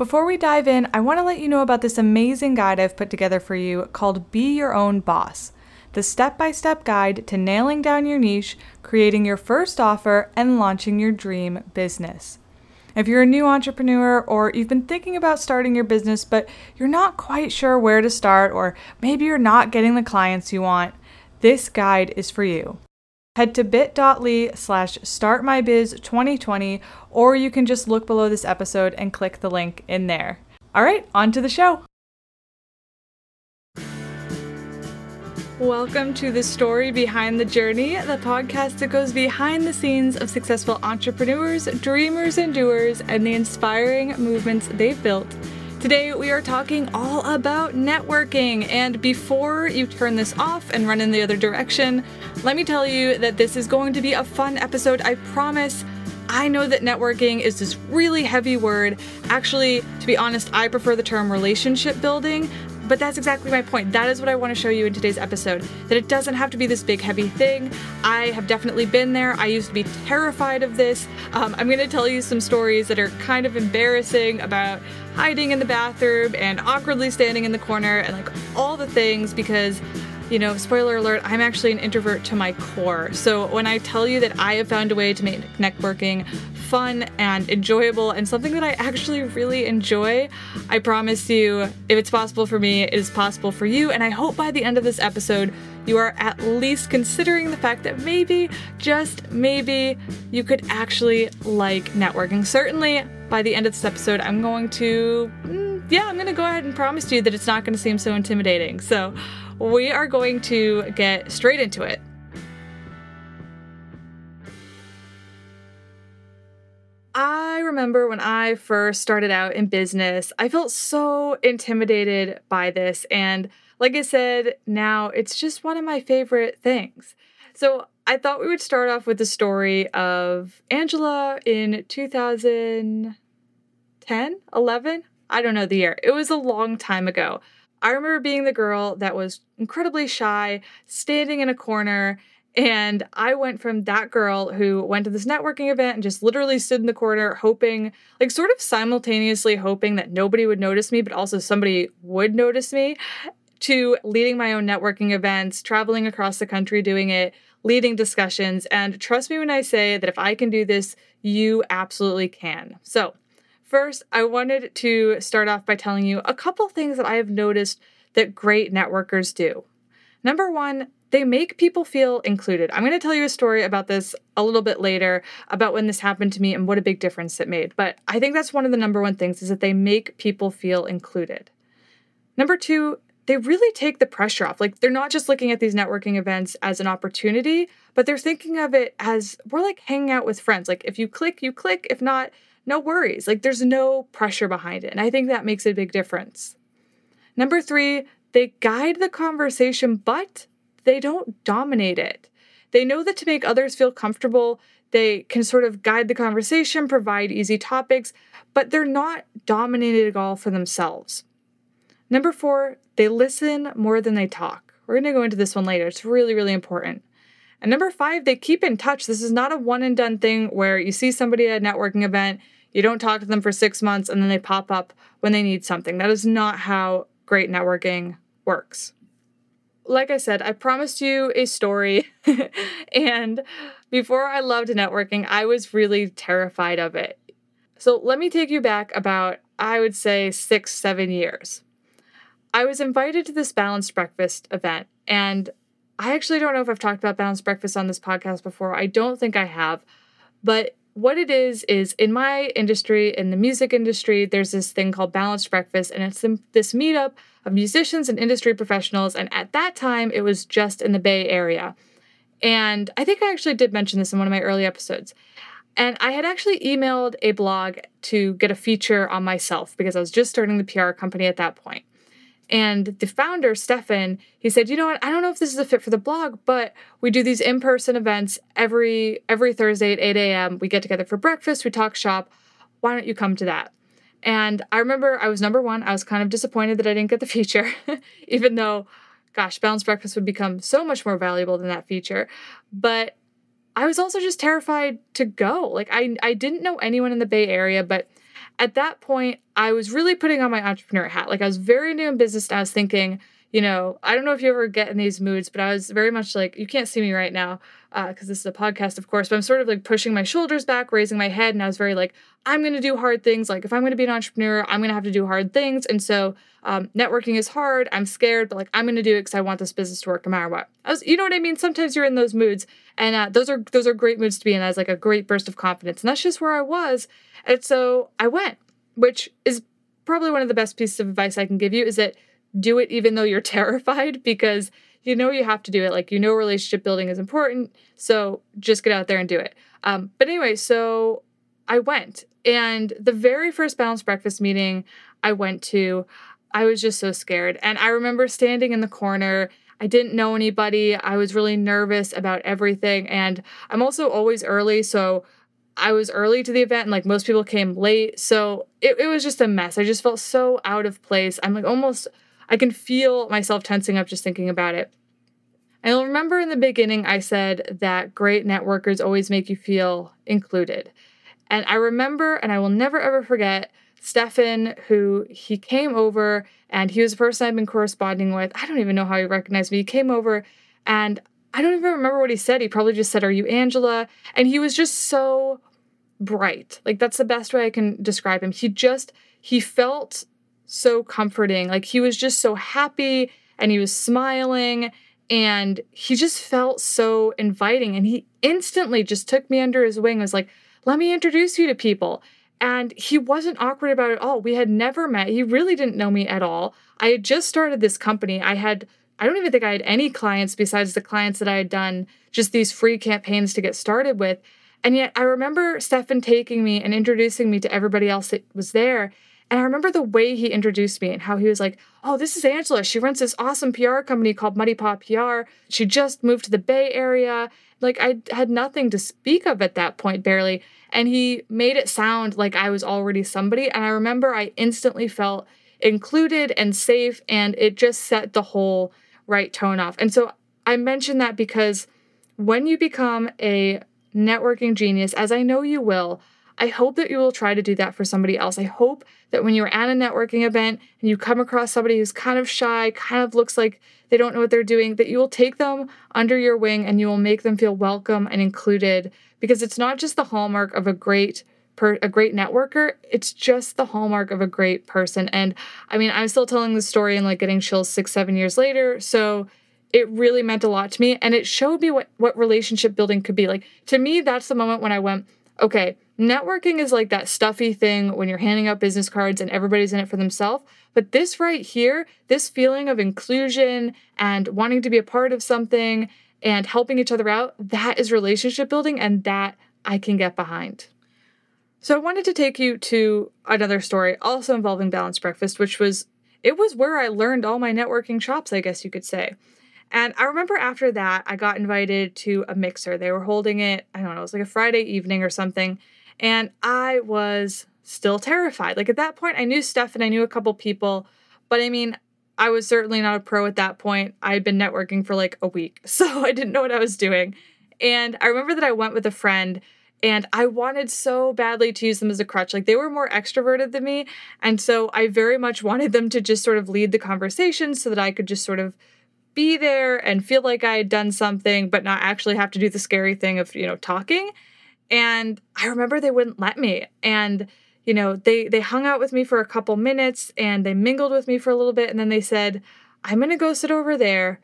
Before we dive in, I want to let you know about this amazing guide I've put together for you called Be Your Own Boss the step by step guide to nailing down your niche, creating your first offer, and launching your dream business. If you're a new entrepreneur or you've been thinking about starting your business, but you're not quite sure where to start, or maybe you're not getting the clients you want, this guide is for you. Head to bit.ly slash startmybiz2020, or you can just look below this episode and click the link in there. All right, on to the show. Welcome to the story behind the journey, the podcast that goes behind the scenes of successful entrepreneurs, dreamers, and doers, and the inspiring movements they've built. Today, we are talking all about networking. And before you turn this off and run in the other direction, let me tell you that this is going to be a fun episode, I promise. I know that networking is this really heavy word. Actually, to be honest, I prefer the term relationship building. But that's exactly my point. That is what I want to show you in today's episode. That it doesn't have to be this big, heavy thing. I have definitely been there. I used to be terrified of this. Um, I'm going to tell you some stories that are kind of embarrassing about hiding in the bathroom and awkwardly standing in the corner and like all the things because you know, spoiler alert, I'm actually an introvert to my core. So when I tell you that I have found a way to make networking fun and enjoyable and something that I actually really enjoy, I promise you, if it's possible for me, it is possible for you. And I hope by the end of this episode, you are at least considering the fact that maybe, just maybe, you could actually like networking. Certainly, by the end of this episode, I'm going to, mm, yeah, I'm to go ahead and promise you that it's not to seem so intimidating. So, we are going to get straight into it. I remember when I first started out in business, I felt so intimidated by this. And like I said, now it's just one of my favorite things. So I thought we would start off with the story of Angela in 2010, 11. I don't know the year. It was a long time ago. I remember being the girl that was incredibly shy, standing in a corner, and I went from that girl who went to this networking event and just literally stood in the corner, hoping, like, sort of simultaneously hoping that nobody would notice me, but also somebody would notice me, to leading my own networking events, traveling across the country doing it, leading discussions. And trust me when I say that if I can do this, you absolutely can. So, First, I wanted to start off by telling you a couple things that I have noticed that great networkers do. Number one, they make people feel included. I'm going to tell you a story about this a little bit later about when this happened to me and what a big difference it made. But I think that's one of the number one things is that they make people feel included. Number two, they really take the pressure off. Like they're not just looking at these networking events as an opportunity, but they're thinking of it as we're like hanging out with friends. Like if you click, you click. If not, no worries. Like there's no pressure behind it. And I think that makes a big difference. Number three, they guide the conversation, but they don't dominate it. They know that to make others feel comfortable, they can sort of guide the conversation, provide easy topics, but they're not dominated at all for themselves. Number four, they listen more than they talk. We're going to go into this one later. It's really, really important. And number five, they keep in touch. This is not a one and done thing where you see somebody at a networking event, you don't talk to them for six months, and then they pop up when they need something. That is not how great networking works. Like I said, I promised you a story. and before I loved networking, I was really terrified of it. So let me take you back about, I would say, six, seven years. I was invited to this balanced breakfast event, and I actually don't know if I've talked about balanced breakfast on this podcast before. I don't think I have. But what it is, is in my industry, in the music industry, there's this thing called balanced breakfast, and it's this meetup of musicians and industry professionals. And at that time, it was just in the Bay Area. And I think I actually did mention this in one of my early episodes. And I had actually emailed a blog to get a feature on myself because I was just starting the PR company at that point. And the founder, Stefan, he said, you know what, I don't know if this is a fit for the blog, but we do these in-person events every every Thursday at 8 a.m. We get together for breakfast, we talk shop. Why don't you come to that? And I remember I was number one. I was kind of disappointed that I didn't get the feature, even though, gosh, balanced breakfast would become so much more valuable than that feature. But I was also just terrified to go. Like I I didn't know anyone in the Bay Area, but at that point, I was really putting on my entrepreneur hat. Like I was very new in business and I was thinking, you know, I don't know if you ever get in these moods, but I was very much like, you can't see me right now because uh, this is a podcast, of course, but I'm sort of like pushing my shoulders back, raising my head. And I was very like, I'm going to do hard things. Like, if I'm going to be an entrepreneur, I'm going to have to do hard things. And so, um, networking is hard. I'm scared, but like, I'm going to do it because I want this business to work no matter what. I was, you know what I mean? Sometimes you're in those moods, and uh, those are those are great moods to be in as like a great burst of confidence. And that's just where I was. And so I went, which is probably one of the best pieces of advice I can give you is that do it even though you're terrified because you know you have to do it. Like, you know, relationship building is important. So just get out there and do it. Um, but anyway, so I went. And the very first balanced breakfast meeting I went to, I was just so scared. And I remember standing in the corner. I didn't know anybody. I was really nervous about everything. And I'm also always early. So I was early to the event and like most people came late. So it, it was just a mess. I just felt so out of place. I'm like almost I can feel myself tensing up just thinking about it. I remember in the beginning, I said that great networkers always make you feel included. And I remember, and I will never ever forget, Stefan, who he came over and he was the person I've been corresponding with. I don't even know how he recognized me. He came over and I don't even remember what he said. He probably just said, Are you Angela? And he was just so bright. Like, that's the best way I can describe him. He just, he felt so comforting. Like he was just so happy and he was smiling and he just felt so inviting. And he instantly just took me under his wing, was like, let me introduce you to people. And he wasn't awkward about it at all. We had never met. He really didn't know me at all. I had just started this company. I had, I don't even think I had any clients besides the clients that I had done just these free campaigns to get started with. And yet I remember Stefan taking me and introducing me to everybody else that was there. And I remember the way he introduced me and how he was like, Oh, this is Angela. She runs this awesome PR company called Muddy Paw PR. She just moved to the Bay Area. Like, I had nothing to speak of at that point, barely. And he made it sound like I was already somebody. And I remember I instantly felt included and safe, and it just set the whole right tone off. And so I mention that because when you become a networking genius, as I know you will, I hope that you will try to do that for somebody else. I hope that when you're at a networking event and you come across somebody who's kind of shy, kind of looks like they don't know what they're doing, that you will take them under your wing and you will make them feel welcome and included because it's not just the hallmark of a great Per, a great networker, it's just the hallmark of a great person. And I mean, I'm still telling the story and like getting chills six, seven years later. So it really meant a lot to me. And it showed me what, what relationship building could be. Like to me, that's the moment when I went, okay, networking is like that stuffy thing when you're handing out business cards and everybody's in it for themselves. But this right here, this feeling of inclusion and wanting to be a part of something and helping each other out, that is relationship building and that I can get behind. So I wanted to take you to another story also involving balanced breakfast, which was it was where I learned all my networking chops, I guess you could say. And I remember after that, I got invited to a mixer. They were holding it, I don't know, it was like a Friday evening or something. And I was still terrified. Like at that point, I knew Steph and I knew a couple people, but I mean, I was certainly not a pro at that point. I had been networking for like a week, so I didn't know what I was doing. And I remember that I went with a friend and I wanted so badly to use them as a crutch. Like they were more extroverted than me. And so I very much wanted them to just sort of lead the conversation so that I could just sort of be there and feel like I had done something, but not actually have to do the scary thing of, you know, talking. And I remember they wouldn't let me. And, you know, they they hung out with me for a couple minutes and they mingled with me for a little bit. And then they said, I'm gonna go sit over there.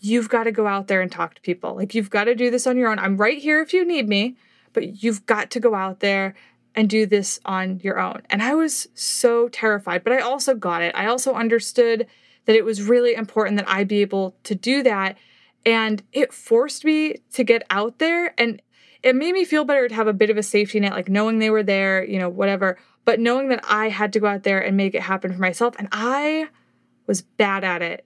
You've got to go out there and talk to people. Like you've got to do this on your own. I'm right here if you need me, but you've got to go out there and do this on your own. And I was so terrified, but I also got it. I also understood that it was really important that I be able to do that. And it forced me to get out there and it made me feel better to have a bit of a safety net, like knowing they were there, you know, whatever, but knowing that I had to go out there and make it happen for myself. And I was bad at it.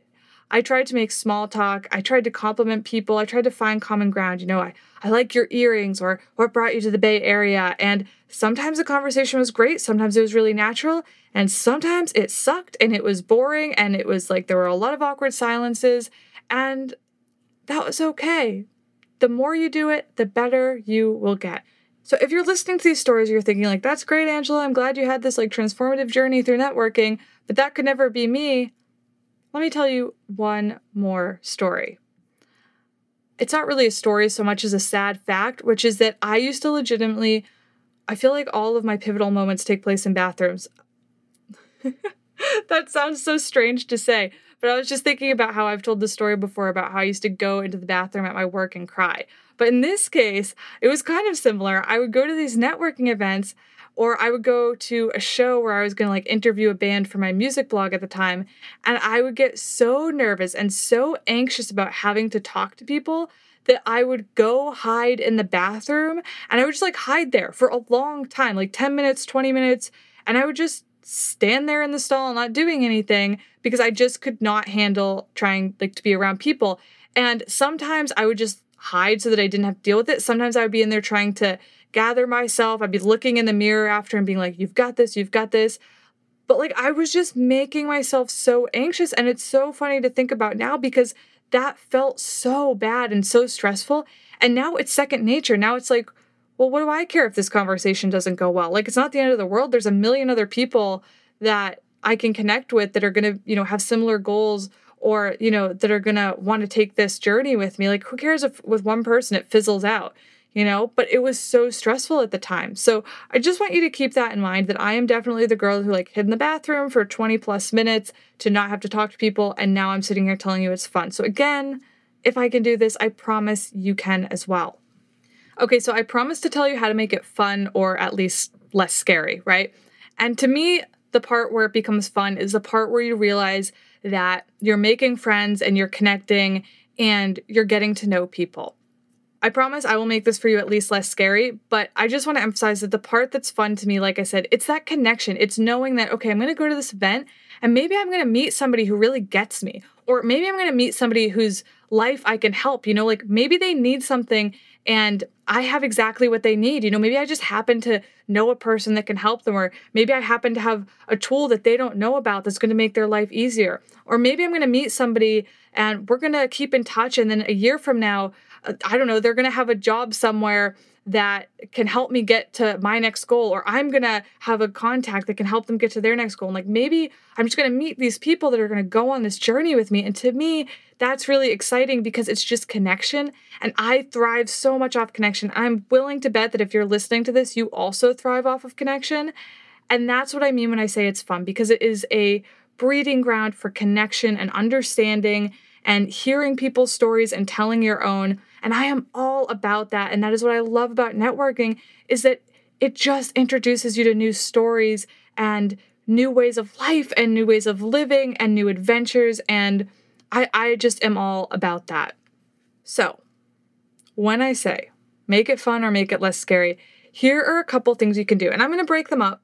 I tried to make small talk. I tried to compliment people. I tried to find common ground. You know, I, I like your earrings or what brought you to the Bay Area. And sometimes the conversation was great. Sometimes it was really natural. And sometimes it sucked and it was boring. And it was like there were a lot of awkward silences. And that was okay. The more you do it, the better you will get. So if you're listening to these stories, you're thinking like, that's great, Angela. I'm glad you had this like transformative journey through networking, but that could never be me. Let me tell you one more story. It's not really a story so much as a sad fact, which is that I used to legitimately, I feel like all of my pivotal moments take place in bathrooms. that sounds so strange to say, but I was just thinking about how I've told the story before about how I used to go into the bathroom at my work and cry. But in this case, it was kind of similar. I would go to these networking events or I would go to a show where I was going to like interview a band for my music blog at the time and I would get so nervous and so anxious about having to talk to people that I would go hide in the bathroom and I would just like hide there for a long time, like 10 minutes, 20 minutes, and I would just stand there in the stall not doing anything because I just could not handle trying like to be around people. And sometimes I would just hide so that I didn't have to deal with it. Sometimes I would be in there trying to gather myself. I'd be looking in the mirror after and being like, you've got this, you've got this. But like, I was just making myself so anxious. And it's so funny to think about now because that felt so bad and so stressful. And now it's second nature. Now it's like, well, what do I care if this conversation doesn't go well? Like, it's not the end of the world. There's a million other people that I can connect with that are going to, you know, have similar goals or you know that are gonna want to take this journey with me like who cares if with one person it fizzles out you know but it was so stressful at the time. So i just want you to keep that in mind that i am definitely the girl who like hid in the bathroom for 20 plus minutes to not have to talk to people and now i'm sitting here telling you it's fun. So again if i can do this i promise you can as well. Okay so i promise to tell you how to make it fun or at least less scary right? And to me the part where it becomes fun is the part where you realize that you're making friends and you're connecting and you're getting to know people. I promise I will make this for you at least less scary, but I just want to emphasize that the part that's fun to me, like I said, it's that connection. It's knowing that, okay, I'm going to go to this event and maybe I'm going to meet somebody who really gets me, or maybe I'm going to meet somebody whose life I can help. You know, like maybe they need something and I have exactly what they need. You know, maybe I just happen to know a person that can help them, or maybe I happen to have a tool that they don't know about that's going to make their life easier. Or maybe I'm going to meet somebody and we're going to keep in touch. And then a year from now, I don't know, they're going to have a job somewhere that can help me get to my next goal or i'm going to have a contact that can help them get to their next goal. And like maybe i'm just going to meet these people that are going to go on this journey with me. And to me that's really exciting because it's just connection. And i thrive so much off connection. I'm willing to bet that if you're listening to this you also thrive off of connection. And that's what i mean when i say it's fun because it is a breeding ground for connection and understanding and hearing people's stories and telling your own and I am all about that. And that is what I love about networking is that it just introduces you to new stories and new ways of life and new ways of living and new adventures. And I, I just am all about that. So, when I say make it fun or make it less scary, here are a couple things you can do. And I'm going to break them up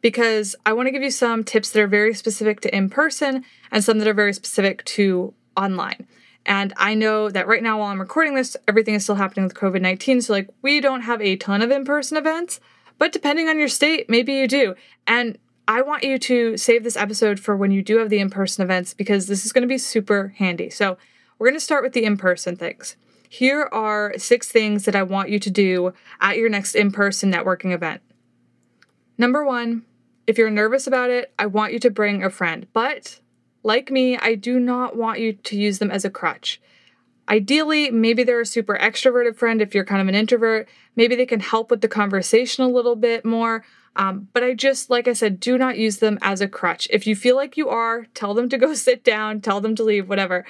because I want to give you some tips that are very specific to in person and some that are very specific to online. And I know that right now, while I'm recording this, everything is still happening with COVID 19. So, like, we don't have a ton of in person events, but depending on your state, maybe you do. And I want you to save this episode for when you do have the in person events because this is going to be super handy. So, we're going to start with the in person things. Here are six things that I want you to do at your next in person networking event. Number one, if you're nervous about it, I want you to bring a friend, but like me, I do not want you to use them as a crutch. Ideally, maybe they're a super extroverted friend if you're kind of an introvert. Maybe they can help with the conversation a little bit more. Um, but I just, like I said, do not use them as a crutch. If you feel like you are, tell them to go sit down, tell them to leave, whatever.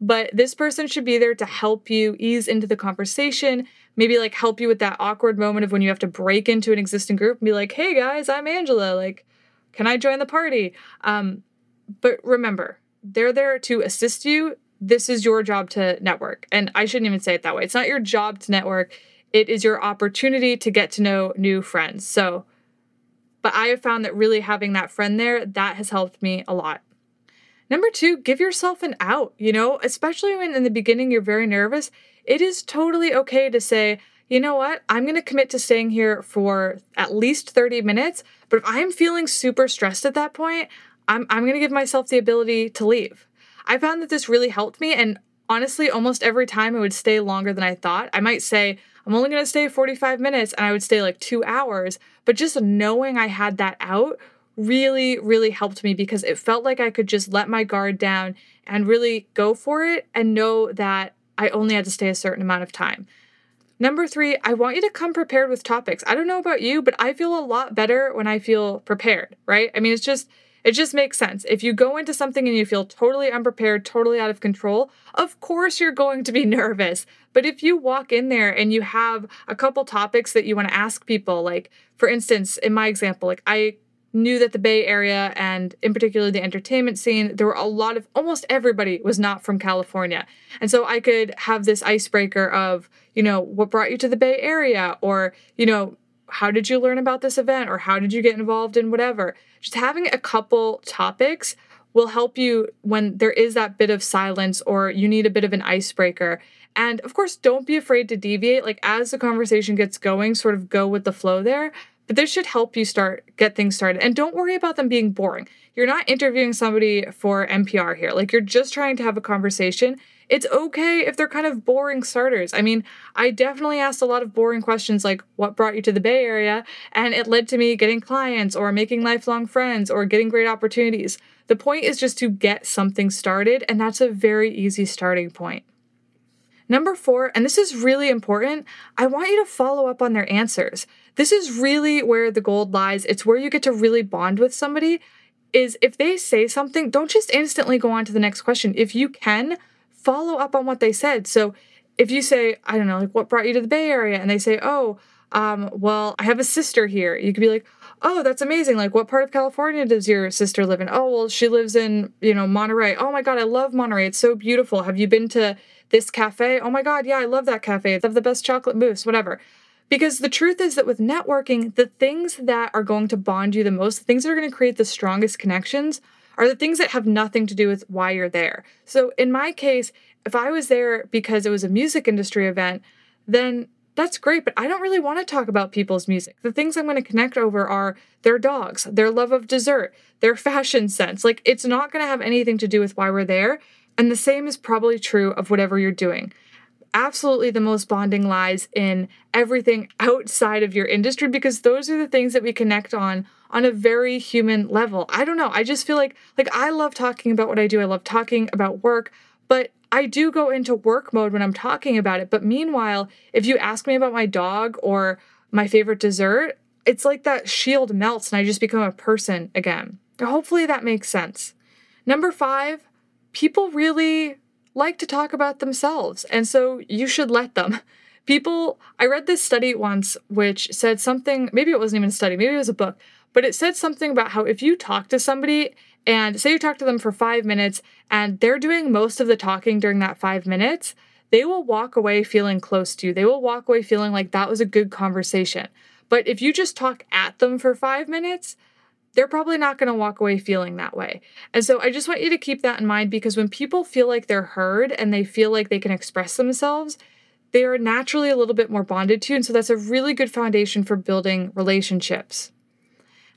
But this person should be there to help you ease into the conversation, maybe like help you with that awkward moment of when you have to break into an existing group and be like, hey guys, I'm Angela. Like, can I join the party? Um, but remember, they're there to assist you. This is your job to network. And I shouldn't even say it that way. It's not your job to network, it is your opportunity to get to know new friends. So, but I have found that really having that friend there, that has helped me a lot. Number two, give yourself an out, you know, especially when in the beginning you're very nervous. It is totally okay to say, you know what, I'm going to commit to staying here for at least 30 minutes. But if I'm feeling super stressed at that point, I'm, I'm going to give myself the ability to leave. I found that this really helped me. And honestly, almost every time I would stay longer than I thought. I might say, I'm only going to stay 45 minutes and I would stay like 2 hours, but just knowing I had that out really really helped me because it felt like I could just let my guard down and really go for it and know that I only had to stay a certain amount of time. Number three, I want you to come prepared with topics. I don't know about you, but I feel a lot better when I feel prepared, right? I mean, it's just, it just makes sense. If you go into something and you feel totally unprepared, totally out of control, of course you're going to be nervous. But if you walk in there and you have a couple topics that you want to ask people, like for instance, in my example, like I knew that the Bay Area and in particular the entertainment scene, there were a lot of almost everybody was not from California. And so I could have this icebreaker of, you know, what brought you to the Bay Area or, you know, how did you learn about this event or how did you get involved in whatever. Just having a couple topics will help you when there is that bit of silence or you need a bit of an icebreaker. And of course, don't be afraid to deviate. Like as the conversation gets going, sort of go with the flow there but this should help you start get things started and don't worry about them being boring you're not interviewing somebody for npr here like you're just trying to have a conversation it's okay if they're kind of boring starters i mean i definitely asked a lot of boring questions like what brought you to the bay area and it led to me getting clients or making lifelong friends or getting great opportunities the point is just to get something started and that's a very easy starting point Number four, and this is really important, I want you to follow up on their answers. This is really where the gold lies. It's where you get to really bond with somebody. Is if they say something, don't just instantly go on to the next question. If you can, follow up on what they said. So if you say, I don't know, like what brought you to the Bay Area? And they say, oh, um, well, I have a sister here. You could be like, oh, that's amazing. Like, what part of California does your sister live in? Oh, well, she lives in, you know, Monterey. Oh my God, I love Monterey. It's so beautiful. Have you been to this cafe? Oh my God, yeah, I love that cafe. They have the best chocolate mousse, whatever. Because the truth is that with networking, the things that are going to bond you the most, the things that are going to create the strongest connections, are the things that have nothing to do with why you're there. So in my case, if I was there because it was a music industry event, then that's great, but I don't really want to talk about people's music. The things I'm going to connect over are their dogs, their love of dessert, their fashion sense. Like, it's not going to have anything to do with why we're there. And the same is probably true of whatever you're doing. Absolutely, the most bonding lies in everything outside of your industry because those are the things that we connect on on a very human level. I don't know. I just feel like like I love talking about what I do. I love talking about work, but I do go into work mode when I'm talking about it. But meanwhile, if you ask me about my dog or my favorite dessert, it's like that shield melts and I just become a person again. Hopefully that makes sense. Number five, people really like to talk about themselves, and so you should let them. People, I read this study once which said something, maybe it wasn't even a study, maybe it was a book, but it said something about how if you talk to somebody and say you talk to them for five minutes and they're doing most of the talking during that five minutes, they will walk away feeling close to you. They will walk away feeling like that was a good conversation. But if you just talk at them for five minutes, they're probably not going to walk away feeling that way. And so I just want you to keep that in mind because when people feel like they're heard and they feel like they can express themselves, they are naturally a little bit more bonded to you. And so that's a really good foundation for building relationships.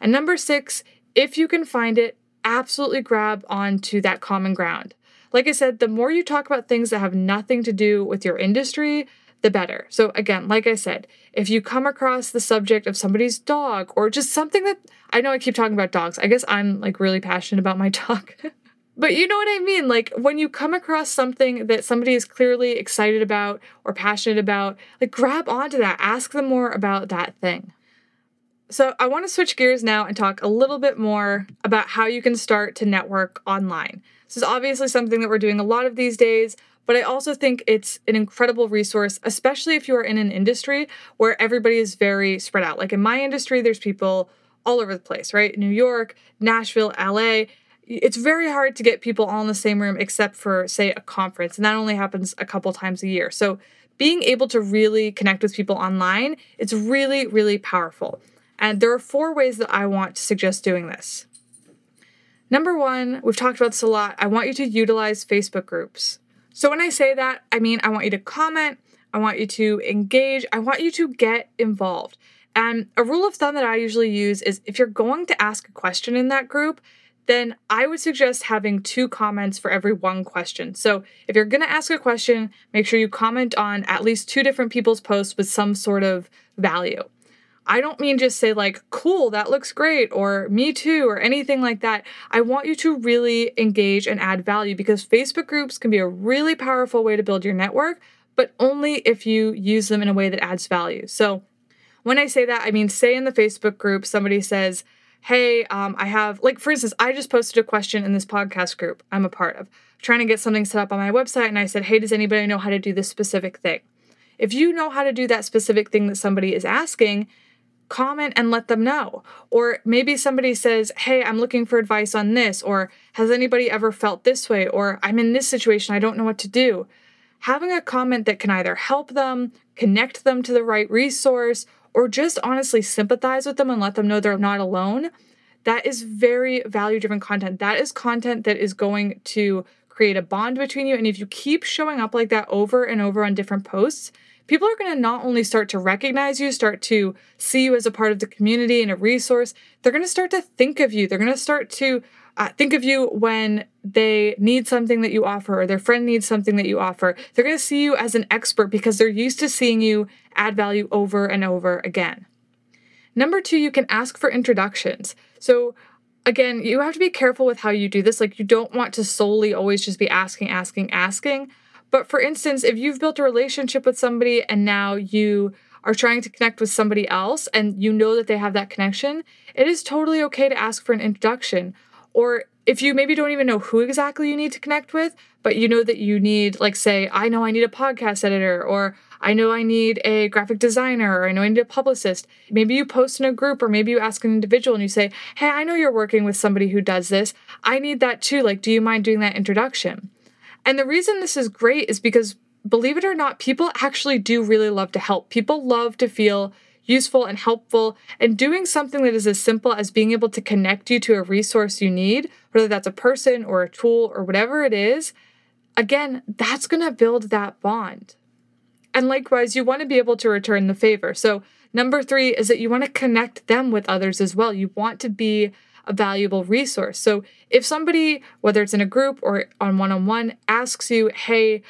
And number six, if you can find it, absolutely grab onto that common ground. Like I said, the more you talk about things that have nothing to do with your industry, the better. So, again, like I said, if you come across the subject of somebody's dog or just something that I know I keep talking about dogs, I guess I'm like really passionate about my dog. but you know what I mean? Like when you come across something that somebody is clearly excited about or passionate about, like grab onto that, ask them more about that thing. So, I want to switch gears now and talk a little bit more about how you can start to network online. This is obviously something that we're doing a lot of these days, but I also think it's an incredible resource, especially if you are in an industry where everybody is very spread out. Like in my industry, there's people all over the place, right? New York, Nashville, LA. It's very hard to get people all in the same room except for, say, a conference, and that only happens a couple times a year. So, being able to really connect with people online, it's really, really powerful. And there are four ways that I want to suggest doing this. Number one, we've talked about this a lot. I want you to utilize Facebook groups. So when I say that, I mean I want you to comment, I want you to engage, I want you to get involved. And a rule of thumb that I usually use is if you're going to ask a question in that group, then I would suggest having two comments for every one question. So if you're going to ask a question, make sure you comment on at least two different people's posts with some sort of value. I don't mean just say, like, cool, that looks great, or me too, or anything like that. I want you to really engage and add value because Facebook groups can be a really powerful way to build your network, but only if you use them in a way that adds value. So when I say that, I mean, say in the Facebook group, somebody says, hey, um, I have, like, for instance, I just posted a question in this podcast group I'm a part of, trying to get something set up on my website. And I said, hey, does anybody know how to do this specific thing? If you know how to do that specific thing that somebody is asking, comment and let them know. Or maybe somebody says, Hey, I'm looking for advice on this, or has anybody ever felt this way, or I'm in this situation, I don't know what to do. Having a comment that can either help them, connect them to the right resource, or just honestly sympathize with them and let them know they're not alone, that is very value driven content. That is content that is going to create a bond between you. And if you keep showing up like that over and over on different posts, people are going to not only start to recognize you, start to see you as a part of the community and a resource, they're going to start to think of you. They're going to start to uh, think of you when they need something that you offer or their friend needs something that you offer. They're going to see you as an expert because they're used to seeing you add value over and over again. Number two, you can ask for introductions. So, again, you have to be careful with how you do this. Like, you don't want to solely always just be asking, asking, asking. But for instance, if you've built a relationship with somebody and now you are trying to connect with somebody else and you know that they have that connection, it is totally okay to ask for an introduction or if you maybe don't even know who exactly you need to connect with, but you know that you need, like, say, I know I need a podcast editor, or I know I need a graphic designer, or I know I need a publicist. Maybe you post in a group, or maybe you ask an individual and you say, Hey, I know you're working with somebody who does this. I need that too. Like, do you mind doing that introduction? And the reason this is great is because, believe it or not, people actually do really love to help. People love to feel useful and helpful, and doing something that is as simple as being able to connect you to a resource you need, whether that's a person or a tool or whatever it is, again, that's going to build that bond. And likewise, you want to be able to return the favor. So, number three is that you want to connect them with others as well. You want to be a valuable resource. So, if somebody, whether it's in a group or on one on one, asks you, hey,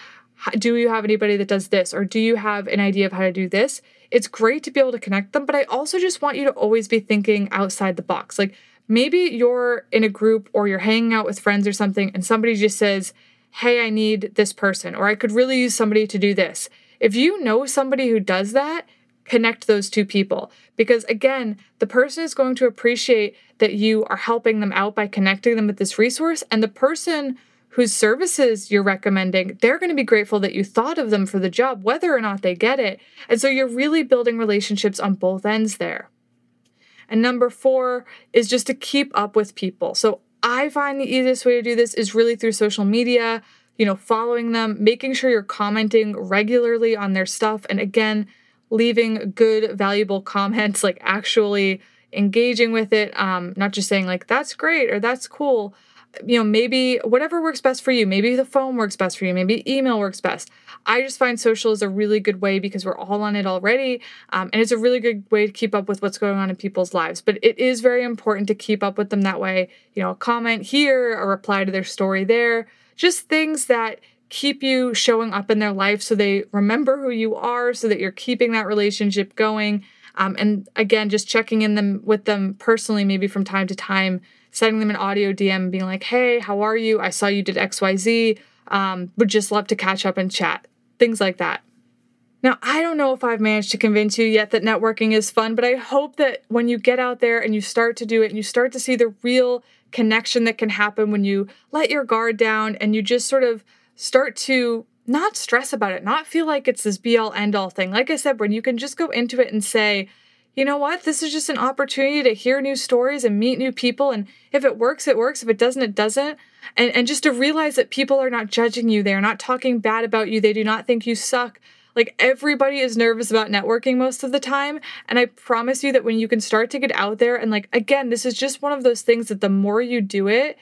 do you have anybody that does this? Or do you have an idea of how to do this? It's great to be able to connect them, but I also just want you to always be thinking outside the box. Like maybe you're in a group or you're hanging out with friends or something, and somebody just says, Hey, I need this person, or I could really use somebody to do this. If you know somebody who does that, connect those two people. Because again, the person is going to appreciate that you are helping them out by connecting them with this resource, and the person whose services you're recommending, they're going to be grateful that you thought of them for the job, whether or not they get it. And so you're really building relationships on both ends there. And number four is just to keep up with people. So I find the easiest way to do this is really through social media, you know, following them, making sure you're commenting regularly on their stuff. And again, leaving good, valuable comments, like actually engaging with it, um, not just saying, like, that's great or that's cool you know, maybe whatever works best for you. Maybe the phone works best for you. Maybe email works best. I just find social is a really good way because we're all on it already. Um, and it's a really good way to keep up with what's going on in people's lives. But it is very important to keep up with them that way. You know, a comment here, a reply to their story there, just things that keep you showing up in their life so they remember who you are, so that you're keeping that relationship going. Um, and again, just checking in them with them personally, maybe from time to time sending them an audio DM being like, hey, how are you? I saw you did XYZ. Um, would just love to catch up and chat. Things like that. Now, I don't know if I've managed to convince you yet that networking is fun, but I hope that when you get out there and you start to do it and you start to see the real connection that can happen when you let your guard down and you just sort of start to not stress about it, not feel like it's this be all end all thing. Like I said, when you can just go into it and say, you know what? This is just an opportunity to hear new stories and meet new people. And if it works, it works. If it doesn't, it doesn't. And, and just to realize that people are not judging you. They are not talking bad about you. They do not think you suck. Like everybody is nervous about networking most of the time. And I promise you that when you can start to get out there, and like, again, this is just one of those things that the more you do it,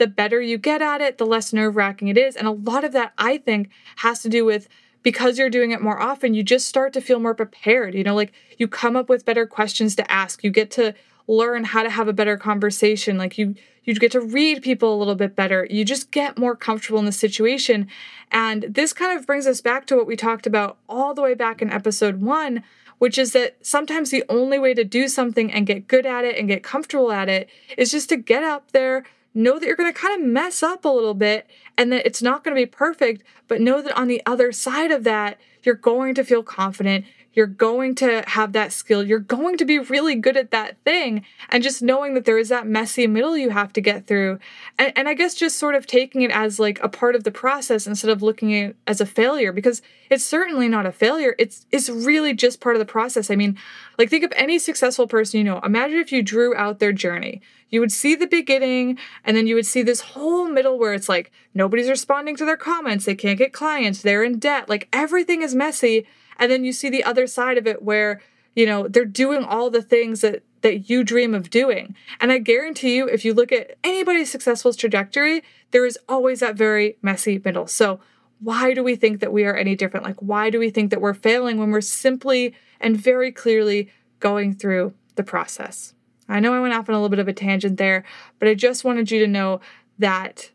the better you get at it, the less nerve wracking it is. And a lot of that, I think, has to do with because you're doing it more often, you just start to feel more prepared. You know, like you come up with better questions to ask. You get to learn how to have a better conversation. Like you You get to read people a little bit better. You just get more comfortable in the situation. And this kind of brings us back to what we talked about all the way back in episode one, which is that sometimes the only way to do something and get good at it and get comfortable at it is just to get up there, know that you're going to kind of mess up a little bit and that it's not going to be perfect, but know that on the other side of that, you're going to feel confident. You're going to have that skill. You're going to be really good at that thing. And just knowing that there is that messy middle you have to get through. And, and I guess just sort of taking it as like a part of the process instead of looking at it as a failure, because it's certainly not a failure. It's it's really just part of the process. I mean, like think of any successful person you know. Imagine if you drew out their journey. You would see the beginning and then you would see this whole middle where it's like nobody's responding to their comments, they can't get clients, they're in debt, like everything is messy and then you see the other side of it where you know they're doing all the things that that you dream of doing. And i guarantee you if you look at anybody's successful trajectory there is always that very messy middle. So why do we think that we are any different? Like why do we think that we're failing when we're simply and very clearly going through the process? I know i went off on a little bit of a tangent there but i just wanted you to know that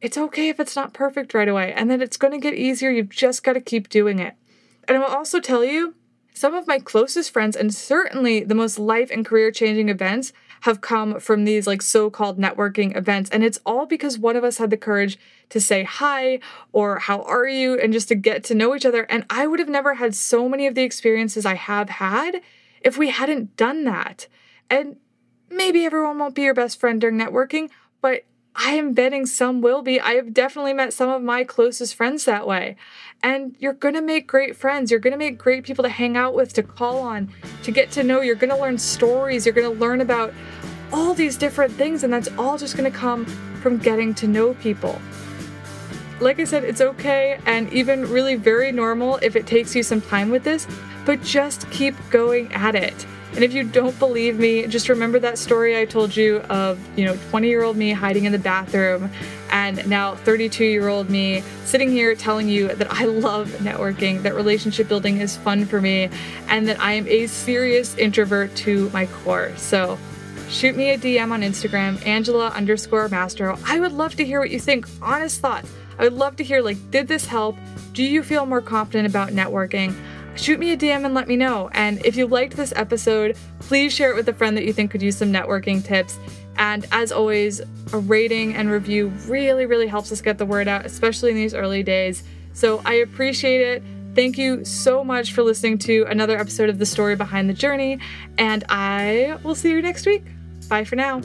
it's okay if it's not perfect right away and that it's going to get easier. You've just got to keep doing it and I will also tell you, some of my closest friends and certainly the most life and career changing events have come from these like so-called networking events and it's all because one of us had the courage to say hi or how are you and just to get to know each other and I would have never had so many of the experiences I have had if we hadn't done that. And maybe everyone won't be your best friend during networking, but I am betting some will be. I have definitely met some of my closest friends that way. And you're going to make great friends. You're going to make great people to hang out with, to call on, to get to know. You're going to learn stories. You're going to learn about all these different things. And that's all just going to come from getting to know people. Like I said, it's okay and even really very normal if it takes you some time with this, but just keep going at it. And if you don't believe me, just remember that story I told you of, you know, 20 year old me hiding in the bathroom and now 32 year old me sitting here telling you that I love networking, that relationship building is fun for me, and that I am a serious introvert to my core. So shoot me a DM on Instagram, Angela underscore Mastro. I would love to hear what you think. Honest thoughts. I would love to hear, like, did this help? Do you feel more confident about networking? Shoot me a DM and let me know. And if you liked this episode, please share it with a friend that you think could use some networking tips. And as always, a rating and review really, really helps us get the word out, especially in these early days. So I appreciate it. Thank you so much for listening to another episode of The Story Behind the Journey, and I will see you next week. Bye for now.